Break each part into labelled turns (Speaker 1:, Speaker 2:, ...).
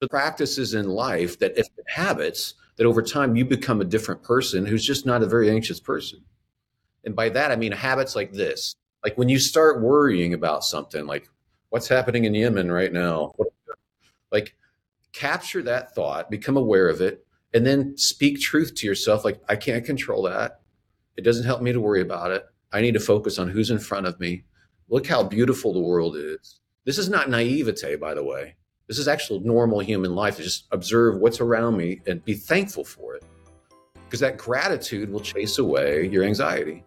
Speaker 1: the practices in life that if habits that over time you become a different person who's just not a very anxious person. And by that I mean habits like this. Like when you start worrying about something like what's happening in Yemen right now, like capture that thought, become aware of it, and then speak truth to yourself like I can't control that. It doesn't help me to worry about it. I need to focus on who's in front of me. Look how beautiful the world is. This is not naivete, by the way. This is actual normal human life just observe what's around me and be thankful for it. Because that gratitude will chase away your anxiety.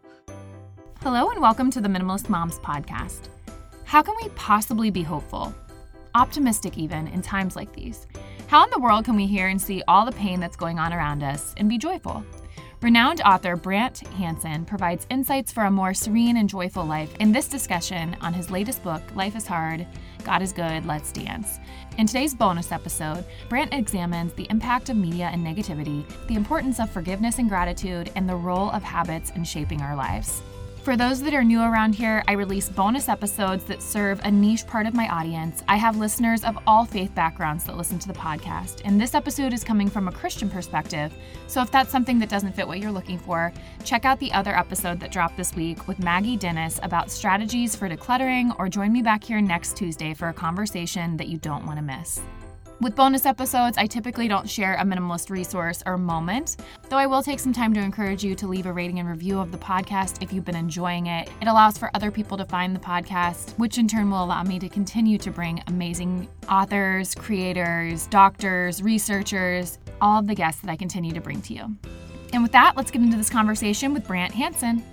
Speaker 2: Hello, and welcome to the Minimalist Moms podcast. How can we possibly be hopeful, optimistic even, in times like these? How in the world can we hear and see all the pain that's going on around us and be joyful? Renowned author Brant Hansen provides insights for a more serene and joyful life in this discussion on his latest book, Life is Hard God is Good, Let's Dance. In today's bonus episode, Brant examines the impact of media and negativity, the importance of forgiveness and gratitude, and the role of habits in shaping our lives. For those that are new around here, I release bonus episodes that serve a niche part of my audience. I have listeners of all faith backgrounds that listen to the podcast, and this episode is coming from a Christian perspective. So if that's something that doesn't fit what you're looking for, check out the other episode that dropped this week with Maggie Dennis about strategies for decluttering, or join me back here next Tuesday for a conversation that you don't want to miss. With bonus episodes, I typically don't share a minimalist resource or moment, though I will take some time to encourage you to leave a rating and review of the podcast if you've been enjoying it. It allows for other people to find the podcast, which in turn will allow me to continue to bring amazing authors, creators, doctors, researchers, all of the guests that I continue to bring to you. And with that, let's get into this conversation with Brant Hansen.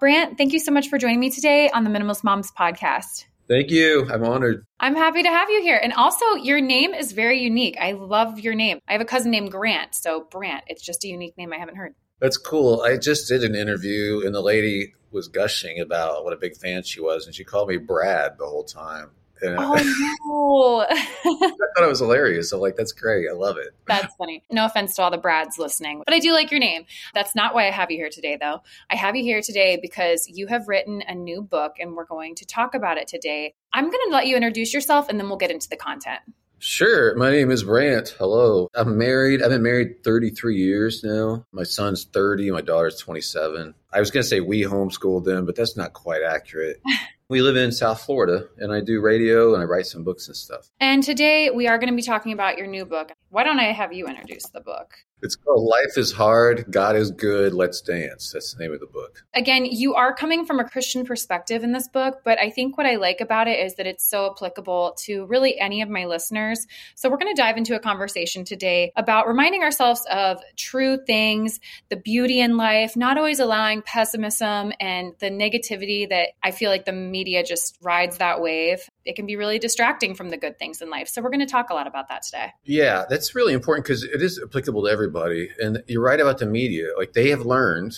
Speaker 2: Brant, thank you so much for joining me today on the Minimalist Moms podcast.
Speaker 1: Thank you. I'm honored.
Speaker 2: I'm happy to have you here. And also, your name is very unique. I love your name. I have a cousin named Grant. So, Brant, it's just a unique name I haven't heard.
Speaker 1: That's cool. I just did an interview, and the lady was gushing about what a big fan she was, and she called me Brad the whole time.
Speaker 2: And oh no!
Speaker 1: I thought it was hilarious. So like, that's great. I love it.
Speaker 2: That's funny. No offense to all the Brads listening, but I do like your name. That's not why I have you here today, though. I have you here today because you have written a new book, and we're going to talk about it today. I'm going to let you introduce yourself, and then we'll get into the content.
Speaker 1: Sure. My name is Brant. Hello. I'm married. I've been married 33 years now. My son's 30. My daughter's 27. I was going to say we homeschooled them, but that's not quite accurate. We live in South Florida, and I do radio and I write some books and stuff.
Speaker 2: And today we are going to be talking about your new book. Why don't I have you introduce the book?
Speaker 1: It's called Life is Hard, God is Good, Let's Dance. That's the name of the book.
Speaker 2: Again, you are coming from a Christian perspective in this book, but I think what I like about it is that it's so applicable to really any of my listeners. So we're going to dive into a conversation today about reminding ourselves of true things, the beauty in life, not always allowing pessimism and the negativity that I feel like the media just rides that wave. It can be really distracting from the good things in life. So we're going to talk a lot about that today.
Speaker 1: Yeah, that's really important because it is applicable to everybody. And you're right about the media. Like they have learned,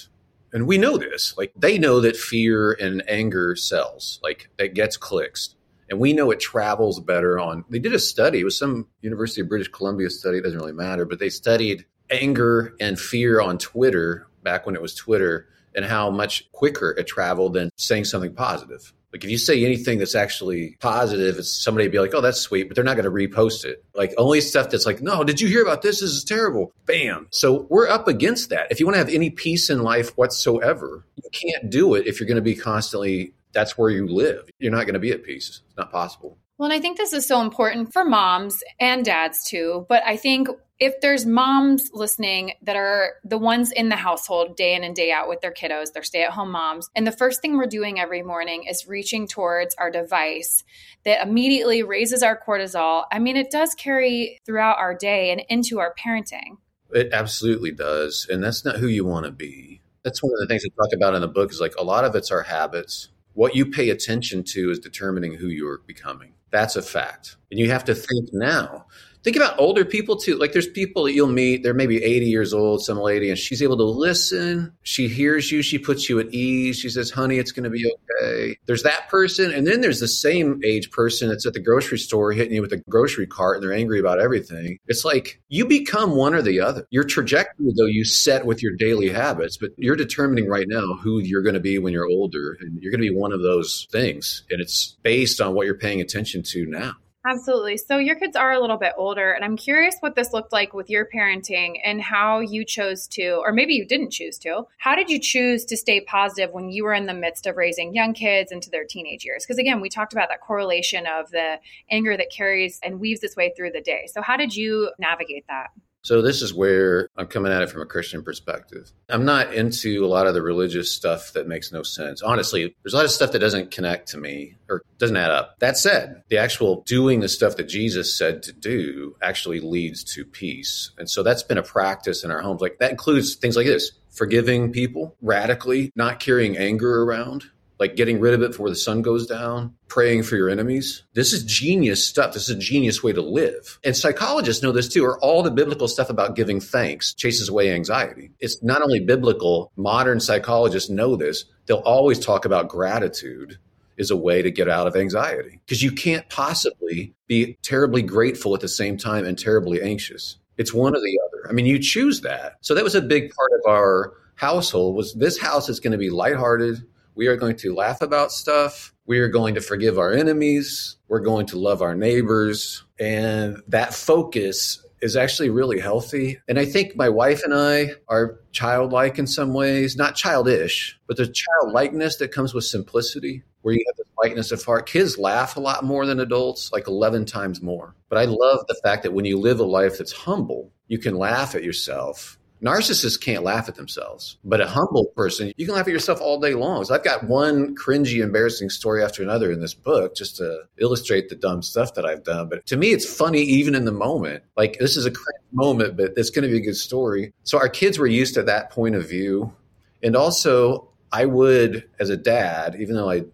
Speaker 1: and we know this, like they know that fear and anger sells, like it gets clicks. And we know it travels better on. They did a study. It was some University of British Columbia study. It doesn't really matter, but they studied anger and fear on Twitter back when it was Twitter and how much quicker it traveled than saying something positive. Like if you say anything that's actually positive, it's somebody be like, "Oh, that's sweet," but they're not going to repost it. Like only stuff that's like, "No, did you hear about this? This is terrible." Bam. So we're up against that. If you want to have any peace in life whatsoever, you can't do it if you're going to be constantly. That's where you live. You're not going to be at peace. It's not possible.
Speaker 2: Well, and I think this is so important for moms and dads too. But I think if there's moms listening that are the ones in the household day in and day out with their kiddos, they're stay at home moms, and the first thing we're doing every morning is reaching towards our device that immediately raises our cortisol, I mean, it does carry throughout our day and into our parenting.
Speaker 1: It absolutely does. And that's not who you want to be. That's one of the things we talk about in the book is like a lot of it's our habits. What you pay attention to is determining who you're becoming. That's a fact. And you have to think now Think about older people too. Like there's people that you'll meet, they're maybe 80 years old, some lady, and she's able to listen. She hears you, she puts you at ease. She says, honey, it's going to be okay. There's that person. And then there's the same age person that's at the grocery store hitting you with a grocery cart and they're angry about everything. It's like you become one or the other. Your trajectory, though, you set with your daily habits, but you're determining right now who you're going to be when you're older. And you're going to be one of those things. And it's based on what you're paying attention to now.
Speaker 2: Absolutely. So your kids are a little bit older, and I'm curious what this looked like with your parenting and how you chose to, or maybe you didn't choose to. How did you choose to stay positive when you were in the midst of raising young kids into their teenage years? Because again, we talked about that correlation of the anger that carries and weaves its way through the day. So how did you navigate that?
Speaker 1: So this is where I'm coming at it from a Christian perspective. I'm not into a lot of the religious stuff that makes no sense. Honestly, there's a lot of stuff that doesn't connect to me or doesn't add up. That said, the actual doing the stuff that Jesus said to do actually leads to peace. And so that's been a practice in our homes. Like that includes things like this forgiving people radically, not carrying anger around, like getting rid of it before the sun goes down, praying for your enemies. This is genius stuff. This is a genius way to live. And psychologists know this too, or all the biblical stuff about giving thanks chases away anxiety. It's not only biblical, modern psychologists know this. They'll always talk about gratitude is a way to get out of anxiety because you can't possibly be terribly grateful at the same time and terribly anxious. It's one or the other. I mean, you choose that. So that was a big part of our household was this house is going to be lighthearted we are going to laugh about stuff. We are going to forgive our enemies. We're going to love our neighbors. And that focus is actually really healthy. And I think my wife and I are childlike in some ways, not childish, but the childlikeness that comes with simplicity, where you have this lightness of heart. Kids laugh a lot more than adults, like 11 times more. But I love the fact that when you live a life that's humble, you can laugh at yourself Narcissists can't laugh at themselves, but a humble person, you can laugh at yourself all day long. So I've got one cringy, embarrassing story after another in this book just to illustrate the dumb stuff that I've done. But to me, it's funny even in the moment. Like this is a cringe moment, but it's going to be a good story. So our kids were used to that point of view. And also, I would, as a dad, even though I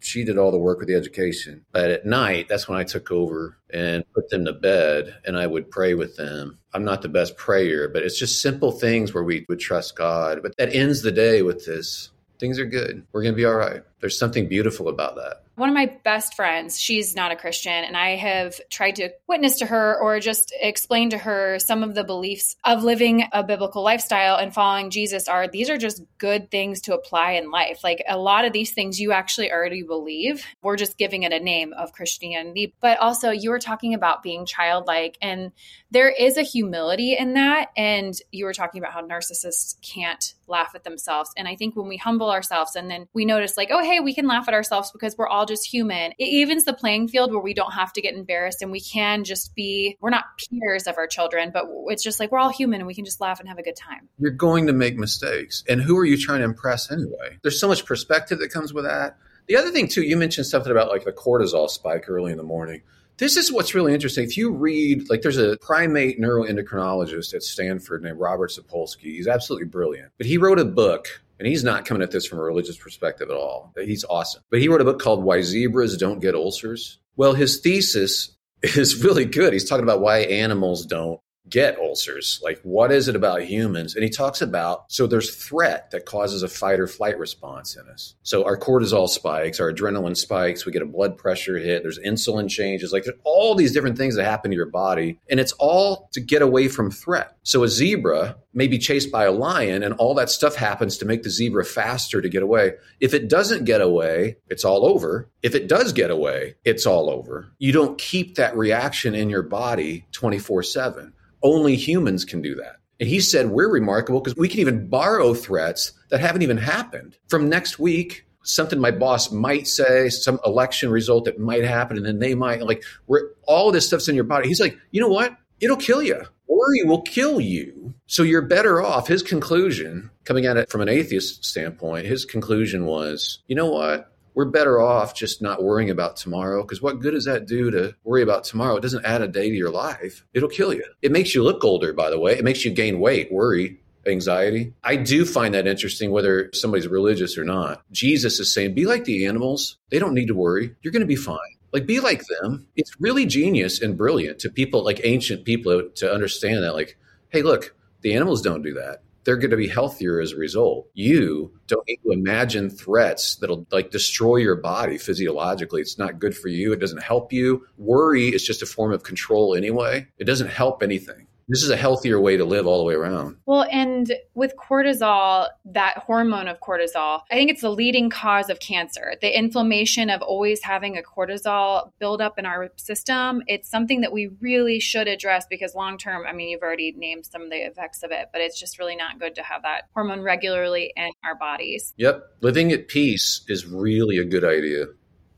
Speaker 1: she did all the work with the education. But at night, that's when I took over and put them to bed and I would pray with them. I'm not the best prayer, but it's just simple things where we would trust God. But that ends the day with this things are good. We're going to be all right. There's something beautiful about that
Speaker 2: one of my best friends, she's not a Christian, and I have tried to witness to her or just explain to her some of the beliefs of living a biblical lifestyle and following Jesus are these are just good things to apply in life. Like a lot of these things you actually already believe. We're just giving it a name of Christianity. But also, you were talking about being childlike, and there is a humility in that. And you were talking about how narcissists can't laugh at themselves. And I think when we humble ourselves and then we notice, like, oh, hey, we can laugh at ourselves because we're all just human. It evens the playing field where we don't have to get embarrassed and we can just be, we're not peers of our children, but it's just like we're all human and we can just laugh and have a good time.
Speaker 1: You're going to make mistakes. And who are you trying to impress anyway? There's so much perspective that comes with that. The other thing, too, you mentioned something about like the cortisol spike early in the morning. This is what's really interesting. If you read, like, there's a primate neuroendocrinologist at Stanford named Robert Sapolsky. He's absolutely brilliant. But he wrote a book and he's not coming at this from a religious perspective at all. He's awesome. But he wrote a book called Why Zebras Don't Get Ulcers. Well, his thesis is really good. He's talking about why animals don't get ulcers. Like, what is it about humans? And he talks about so there's threat that causes a fight or flight response in us. So our cortisol spikes, our adrenaline spikes, we get a blood pressure hit, there's insulin changes, like there's all these different things that happen to your body. And it's all to get away from threat. So a zebra may be chased by a lion, and all that stuff happens to make the zebra faster to get away. If it doesn't get away, it's all over. If it does get away, it's all over. You don't keep that reaction in your body 24 7 only humans can do that. And he said, We're remarkable because we can even borrow threats that haven't even happened. From next week, something my boss might say, some election result that might happen, and then they might, like, we're, all this stuff's in your body. He's like, You know what? It'll kill you. Worry will kill you. So you're better off. His conclusion, coming at it from an atheist standpoint, his conclusion was, You know what? We're better off just not worrying about tomorrow because what good does that do to worry about tomorrow? It doesn't add a day to your life. It'll kill you. It makes you look older, by the way. It makes you gain weight, worry, anxiety. I do find that interesting whether somebody's religious or not. Jesus is saying, be like the animals. They don't need to worry. You're going to be fine. Like, be like them. It's really genius and brilliant to people, like ancient people, to understand that, like, hey, look, the animals don't do that. They're going to be healthier as a result. You don't need to imagine threats that'll like destroy your body physiologically. It's not good for you. It doesn't help you. Worry is just a form of control anyway. It doesn't help anything this is a healthier way to live all the way around.
Speaker 2: Well, and with cortisol, that hormone of cortisol, I think it's the leading cause of cancer. The inflammation of always having a cortisol buildup in our system, it's something that we really should address because long term, I mean, you've already named some of the effects of it, but it's just really not good to have that hormone regularly in our bodies.
Speaker 1: Yep. Living at peace is really a good idea.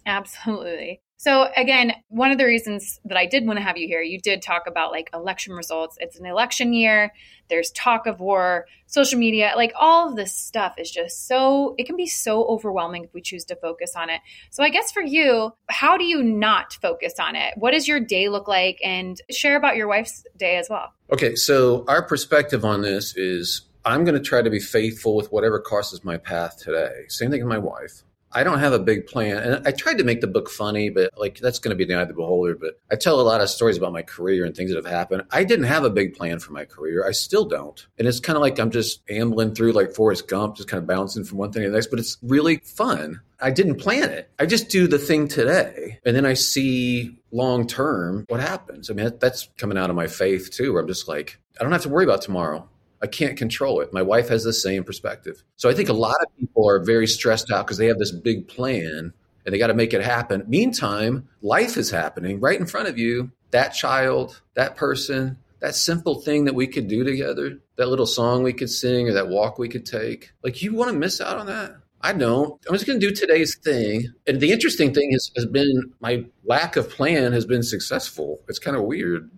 Speaker 2: Absolutely. So again, one of the reasons that I did want to have you here, you did talk about like election results. It's an election year. There's talk of war, social media, like all of this stuff is just so it can be so overwhelming if we choose to focus on it. So I guess for you, how do you not focus on it? What does your day look like and share about your wife's day as well?
Speaker 1: Okay, so our perspective on this is I'm going to try to be faithful with whatever crosses my path today. Same thing with my wife. I don't have a big plan. And I tried to make the book funny, but like that's going to be the eye of the beholder. But I tell a lot of stories about my career and things that have happened. I didn't have a big plan for my career. I still don't. And it's kind of like I'm just ambling through like Forrest Gump, just kind of bouncing from one thing to the next, but it's really fun. I didn't plan it. I just do the thing today. And then I see long term what happens. I mean, that's coming out of my faith too, where I'm just like, I don't have to worry about tomorrow. I can't control it. My wife has the same perspective. So I think a lot of people are very stressed out because they have this big plan and they got to make it happen. Meantime, life is happening right in front of you. That child, that person, that simple thing that we could do together, that little song we could sing or that walk we could take. Like, you want to miss out on that? I don't. I'm just going to do today's thing. And the interesting thing has, has been my lack of plan has been successful. It's kind of weird.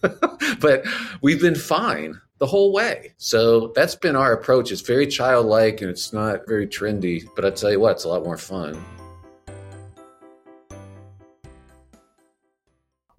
Speaker 1: but we've been fine the whole way. So that's been our approach. It's very childlike and it's not very trendy, but I tell you what, it's a lot more fun.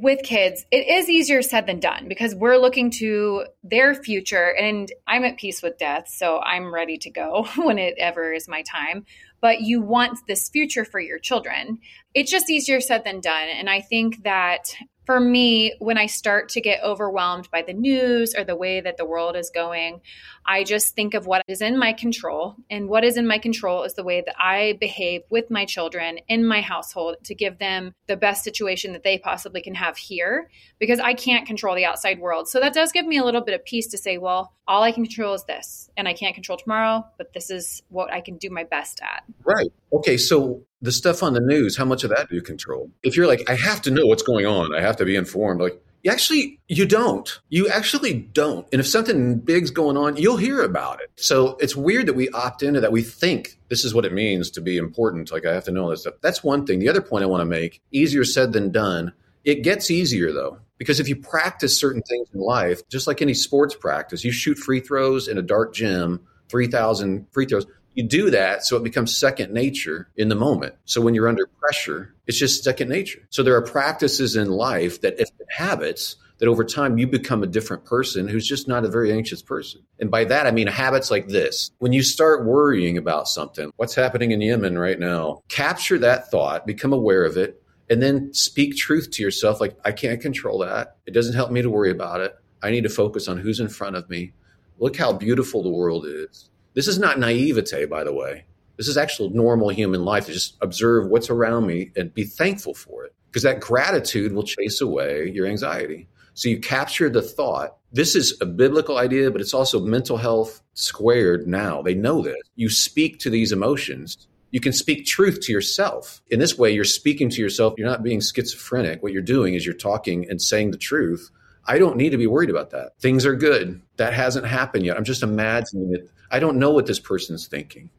Speaker 2: with kids, it is easier said than done because we're looking to their future and I'm at peace with death, so I'm ready to go when it ever is my time. But you want this future for your children. It's just easier said than done. And I think that for me, when I start to get overwhelmed by the news or the way that the world is going, I just think of what is in my control. And what is in my control is the way that I behave with my children in my household to give them the best situation that they possibly can have here because I can't control the outside world. So that does give me a little bit of peace to say, well, all I can control is this. And I can't control tomorrow, but this is what I can do my best at.
Speaker 1: Right. Okay. So the stuff on the news, how much of that do you control? If you're like, I have to know what's going on, I have to be informed, like, you actually you don't. You actually don't. And if something big's going on you'll hear about it. So it's weird that we opt into that. We think this is what it means to be important. Like i have to know this stuff. That's one thing. The other point i want to make easier said than done. It gets easier though because if you practice certain things in life just like any sports practice you shoot free throws in a dark gym 3000 free throws you do that so it becomes second nature in the moment. So when you're under pressure, it's just second nature. So there are practices in life that if habits that over time you become a different person who's just not a very anxious person. And by that I mean habits like this. When you start worrying about something, what's happening in Yemen right now, capture that thought, become aware of it, and then speak truth to yourself like I can't control that. It doesn't help me to worry about it. I need to focus on who's in front of me. Look how beautiful the world is this is not naivete, by the way. This is actual normal human life just observe what's around me and be thankful for it. Because that gratitude will chase away your anxiety. So you capture the thought. This is a biblical idea, but it's also mental health squared now. They know this. You speak to these emotions. You can speak truth to yourself. In this way, you're speaking to yourself. You're not being schizophrenic. What you're doing is you're talking and saying the truth. I don't need to be worried about that. Things are good. That hasn't happened yet. I'm just imagining it I don't know what this person's thinking.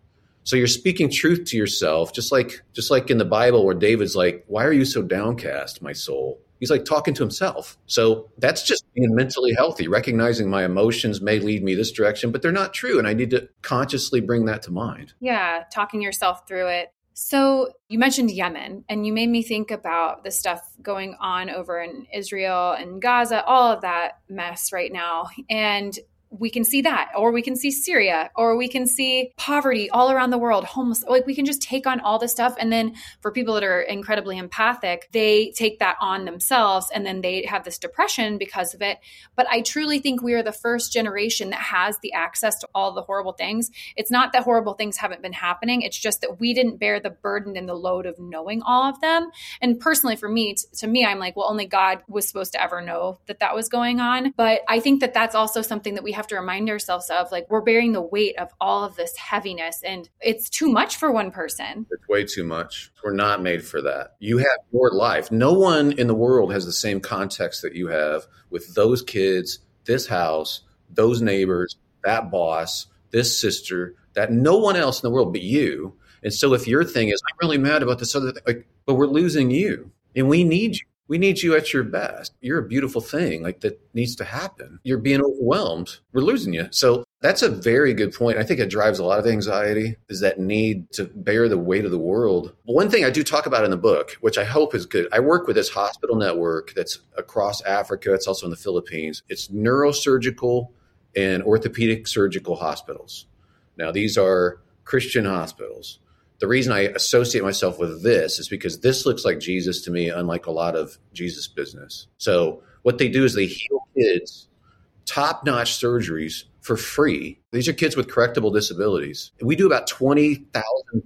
Speaker 1: So you're speaking truth to yourself, just like just like in the Bible where David's like, "Why are you so downcast, my soul?" He's like talking to himself. So that's just being mentally healthy, recognizing my emotions may lead me this direction, but they're not true and I need to consciously bring that to mind.
Speaker 2: Yeah, talking yourself through it. So you mentioned Yemen, and you made me think about the stuff going on over in Israel and Gaza, all of that mess right now. And we can see that, or we can see Syria, or we can see poverty all around the world, homeless. Like we can just take on all this stuff. And then for people that are incredibly empathic, they take that on themselves and then they have this depression because of it. But I truly think we are the first generation that has the access to all the horrible things. It's not that horrible things haven't been happening, it's just that we didn't bear the burden and the load of knowing all of them. And personally, for me, to me, I'm like, well, only God was supposed to ever know that that was going on. But I think that that's also something that we have to remind ourselves of. Like, we're bearing the weight of all of this heaviness, and it's too much for one person.
Speaker 1: It's way too much. We're not made for that. You have your life. No one in the world has the same context that you have with those kids, this house, those neighbors, that boss, this sister, that no one else in the world but you. And so if your thing is, I'm really mad about this other thing, like, but we're losing you and we need you. We need you at your best. You're a beautiful thing, like that needs to happen. You're being overwhelmed. We're losing you. So that's a very good point. I think it drives a lot of anxiety is that need to bear the weight of the world. One thing I do talk about in the book, which I hope is good, I work with this hospital network that's across Africa. It's also in the Philippines. It's neurosurgical and orthopedic surgical hospitals. Now, these are Christian hospitals. The reason I associate myself with this is because this looks like Jesus to me, unlike a lot of Jesus business. So, what they do is they heal kids, top notch surgeries for free. These are kids with correctable disabilities. We do about 20,000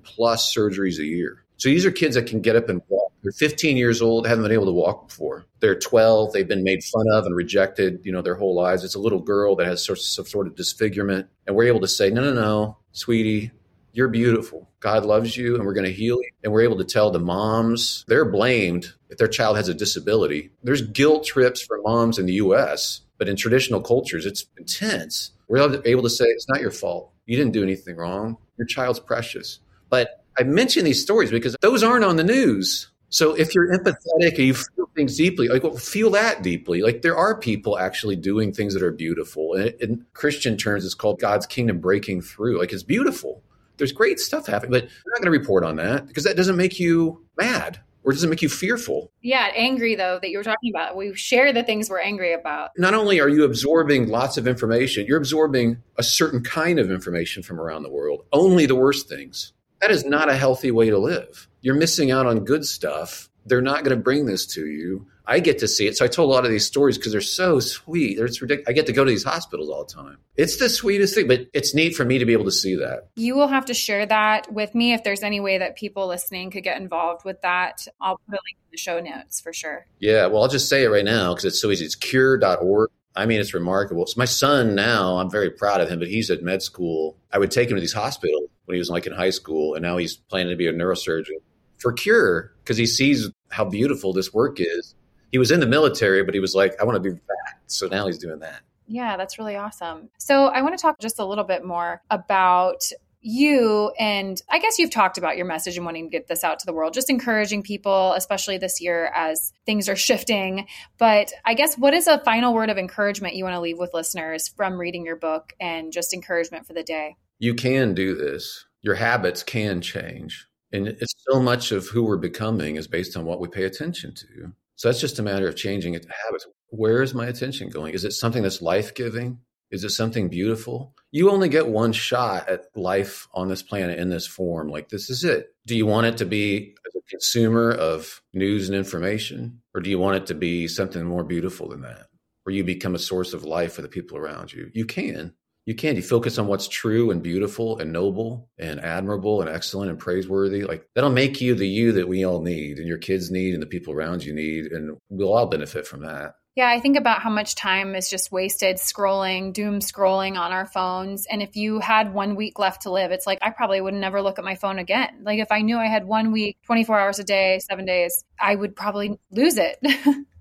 Speaker 1: plus surgeries a year. So, these are kids that can get up and walk. They're 15 years old, haven't been able to walk before. They're 12, they've been made fun of and rejected, you know, their whole lives. It's a little girl that has some sort of disfigurement. And we're able to say, no, no, no, sweetie, you're beautiful. God loves you and we're going to heal you. And we're able to tell the moms they're blamed if their child has a disability. There's guilt trips for moms in the US, but in traditional cultures, it's intense. We're able to say, it's not your fault. You didn't do anything wrong. Your child's precious. But I mention these stories because those aren't on the news. So if you're empathetic and you feel things deeply, like well, feel that deeply. Like there are people actually doing things that are beautiful. And in Christian terms, it's called God's kingdom breaking through. Like it's beautiful there's great stuff happening, but we're not going to report on that because that doesn't make you mad or doesn't make you fearful.
Speaker 2: Yeah, angry though that you were talking about. We share the things we're angry about.
Speaker 1: Not only are you absorbing lots of information, you're absorbing a certain kind of information from around the world, only the worst things. That is not a healthy way to live. You're missing out on good stuff. They're not going to bring this to you. I get to see it. So I told a lot of these stories because they're so sweet. It's ridiculous. I get to go to these hospitals all the time. It's the sweetest thing, but it's neat for me to be able to see that.
Speaker 2: You will have to share that with me if there's any way that people listening could get involved with that. I'll put a link in the show notes for sure.
Speaker 1: Yeah, well, I'll just say it right now because it's so easy. It's cure.org. I mean, it's remarkable. So my son now, I'm very proud of him, but he's at med school. I would take him to these hospitals when he was like in high school, and now he's planning to be a neurosurgeon for cure because he sees how beautiful this work is he was in the military, but he was like, I want to do that. So now he's doing that.
Speaker 2: Yeah, that's really awesome. So I want to talk just a little bit more about you and I guess you've talked about your message and wanting to get this out to the world, just encouraging people, especially this year as things are shifting. But I guess what is a final word of encouragement you want to leave with listeners from reading your book and just encouragement for the day?
Speaker 1: You can do this. Your habits can change. And it's so much of who we're becoming is based on what we pay attention to. So that's just a matter of changing it to habits. Where is my attention going? Is it something that's life giving? Is it something beautiful? You only get one shot at life on this planet in this form. Like, this is it. Do you want it to be a consumer of news and information? Or do you want it to be something more beautiful than that? Where you become a source of life for the people around you? You can you can't. you focus on what's true and beautiful and noble and admirable and excellent and praiseworthy like that'll make you the you that we all need and your kids need and the people around you need and we'll all benefit from that
Speaker 2: yeah, I think about how much time is just wasted scrolling, doom scrolling on our phones. And if you had one week left to live, it's like I probably would never look at my phone again. Like if I knew I had one week, 24 hours a day, seven days, I would probably lose it.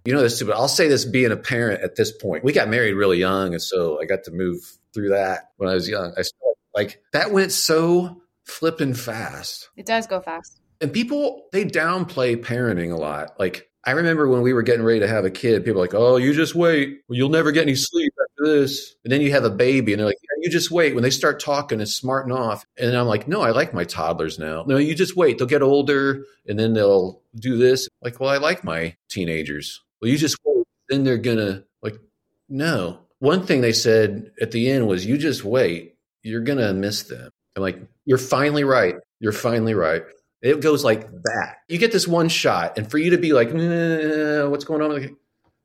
Speaker 1: you know this too, but I'll say this being a parent at this point. We got married really young. And so I got to move through that when I was young. I started, like that went so flipping fast.
Speaker 2: It does go fast.
Speaker 1: And people they downplay parenting a lot. Like I remember when we were getting ready to have a kid, people were like, "Oh, you just wait. Well, you'll never get any sleep after this." And then you have a baby, and they're like, yeah, "You just wait." When they start talking and smarting off, and I'm like, "No, I like my toddlers now. No, you just wait. They'll get older, and then they'll do this." Like, well, I like my teenagers. Well, you just wait. Then they're gonna like, no one thing they said at the end was, "You just wait. You're gonna miss them." I'm like, "You're finally right. You're finally right." It goes like that. You get this one shot, and for you to be like, nah, "What's going on?"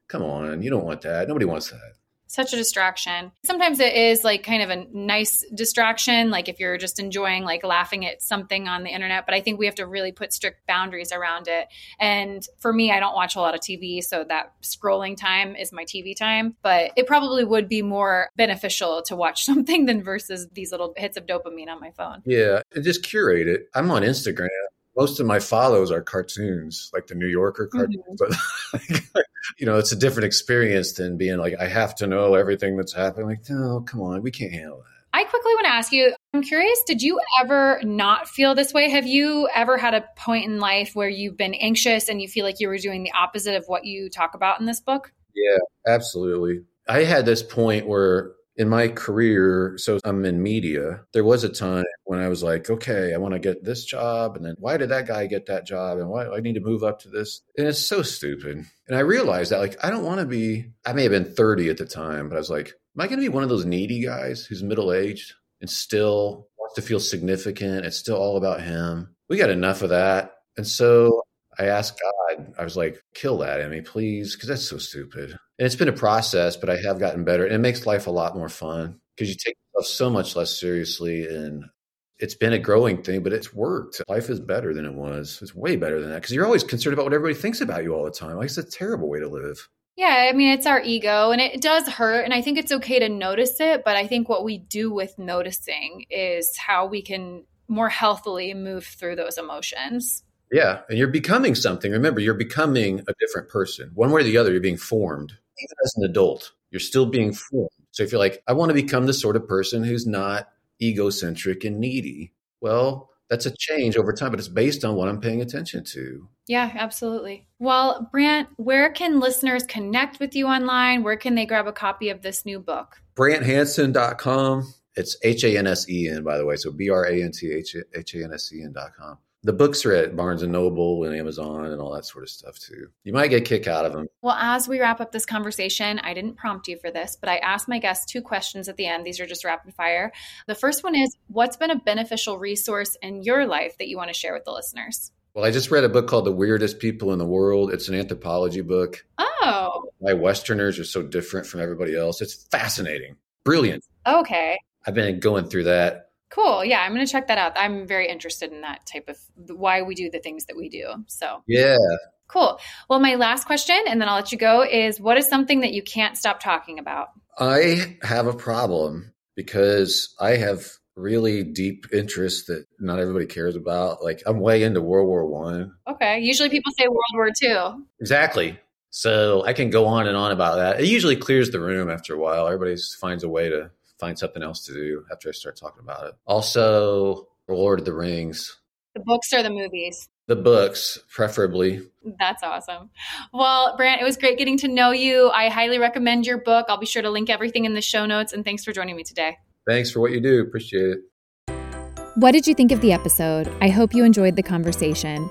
Speaker 1: Come on, you don't want that. Nobody wants that
Speaker 2: such a distraction. Sometimes it is like kind of a nice distraction, like if you're just enjoying like laughing at something on the internet. But I think we have to really put strict boundaries around it. And for me, I don't watch a lot of TV, so that scrolling time is my TV time. But it probably would be more beneficial to watch something than versus these little hits of dopamine on my phone.
Speaker 1: Yeah, just curate it. I'm on Instagram most of my follows are cartoons, like the New Yorker cartoons. Mm-hmm. But you know, it's a different experience than being like, I have to know everything that's happening. Like, no, come on, we can't handle that.
Speaker 2: I quickly want to ask you, I'm curious, did you ever not feel this way? Have you ever had a point in life where you've been anxious and you feel like you were doing the opposite of what you talk about in this book?
Speaker 1: Yeah, absolutely. I had this point where in my career, so I'm in media, there was a time when I was like, okay, I want to get this job. And then why did that guy get that job? And why I need to move up to this? And it's so stupid. And I realized that, like, I don't want to be, I may have been 30 at the time, but I was like, am I going to be one of those needy guys who's middle aged and still wants to feel significant? It's still all about him. We got enough of that. And so I asked God, I was like, kill that in me, please, because that's so stupid. And it's been a process, but I have gotten better. And it makes life a lot more fun because you take yourself so much less seriously. And it's been a growing thing, but it's worked. Life is better than it was. It's way better than that because you're always concerned about what everybody thinks about you all the time. Like, it's a terrible way to live.
Speaker 2: Yeah, I mean, it's our ego and it does hurt. And I think it's okay to notice it. But I think what we do with noticing is how we can more healthily move through those emotions.
Speaker 1: Yeah, and you're becoming something. Remember, you're becoming a different person. One way or the other, you're being formed. Even as an adult, you're still being formed. So if you're like, I want to become the sort of person who's not egocentric and needy, well, that's a change over time, but it's based on what I'm paying attention to.
Speaker 2: Yeah, absolutely. Well, Brant, where can listeners connect with you online? Where can they grab a copy of this new book?
Speaker 1: BrantHansen.com. It's H A N S E N, by the way. So B R A N T H A N S E N.com the books are at Barnes and Noble and Amazon and all that sort of stuff too. You might get a kick out of them.
Speaker 2: Well, as we wrap up this conversation, I didn't prompt you for this, but I asked my guests two questions at the end. These are just rapid fire. The first one is What's been a beneficial resource in your life that you want to share with the listeners?
Speaker 1: Well, I just read a book called The Weirdest People in the World. It's an anthropology book.
Speaker 2: Oh.
Speaker 1: Why Westerners are so different from everybody else. It's fascinating, brilliant.
Speaker 2: Okay.
Speaker 1: I've been going through that
Speaker 2: Cool. Yeah, I'm going to check that out. I'm very interested in that type of why we do the things that we do. So,
Speaker 1: yeah.
Speaker 2: Cool. Well, my last question, and then I'll let you go, is what is something that you can't stop talking about?
Speaker 1: I have a problem because I have really deep interests that not everybody cares about. Like I'm way into World War One.
Speaker 2: Okay. Usually people say World War Two.
Speaker 1: Exactly. So I can go on and on about that. It usually clears the room after a while. Everybody finds a way to find something else to do after I start talking about it. Also, Lord of the Rings.
Speaker 2: The books or the movies?
Speaker 1: The books, preferably.
Speaker 2: That's awesome. Well, Brant, it was great getting to know you. I highly recommend your book. I'll be sure to link everything in the show notes. And thanks for joining me today.
Speaker 1: Thanks for what you do. Appreciate it.
Speaker 2: What did you think of the episode? I hope you enjoyed the conversation.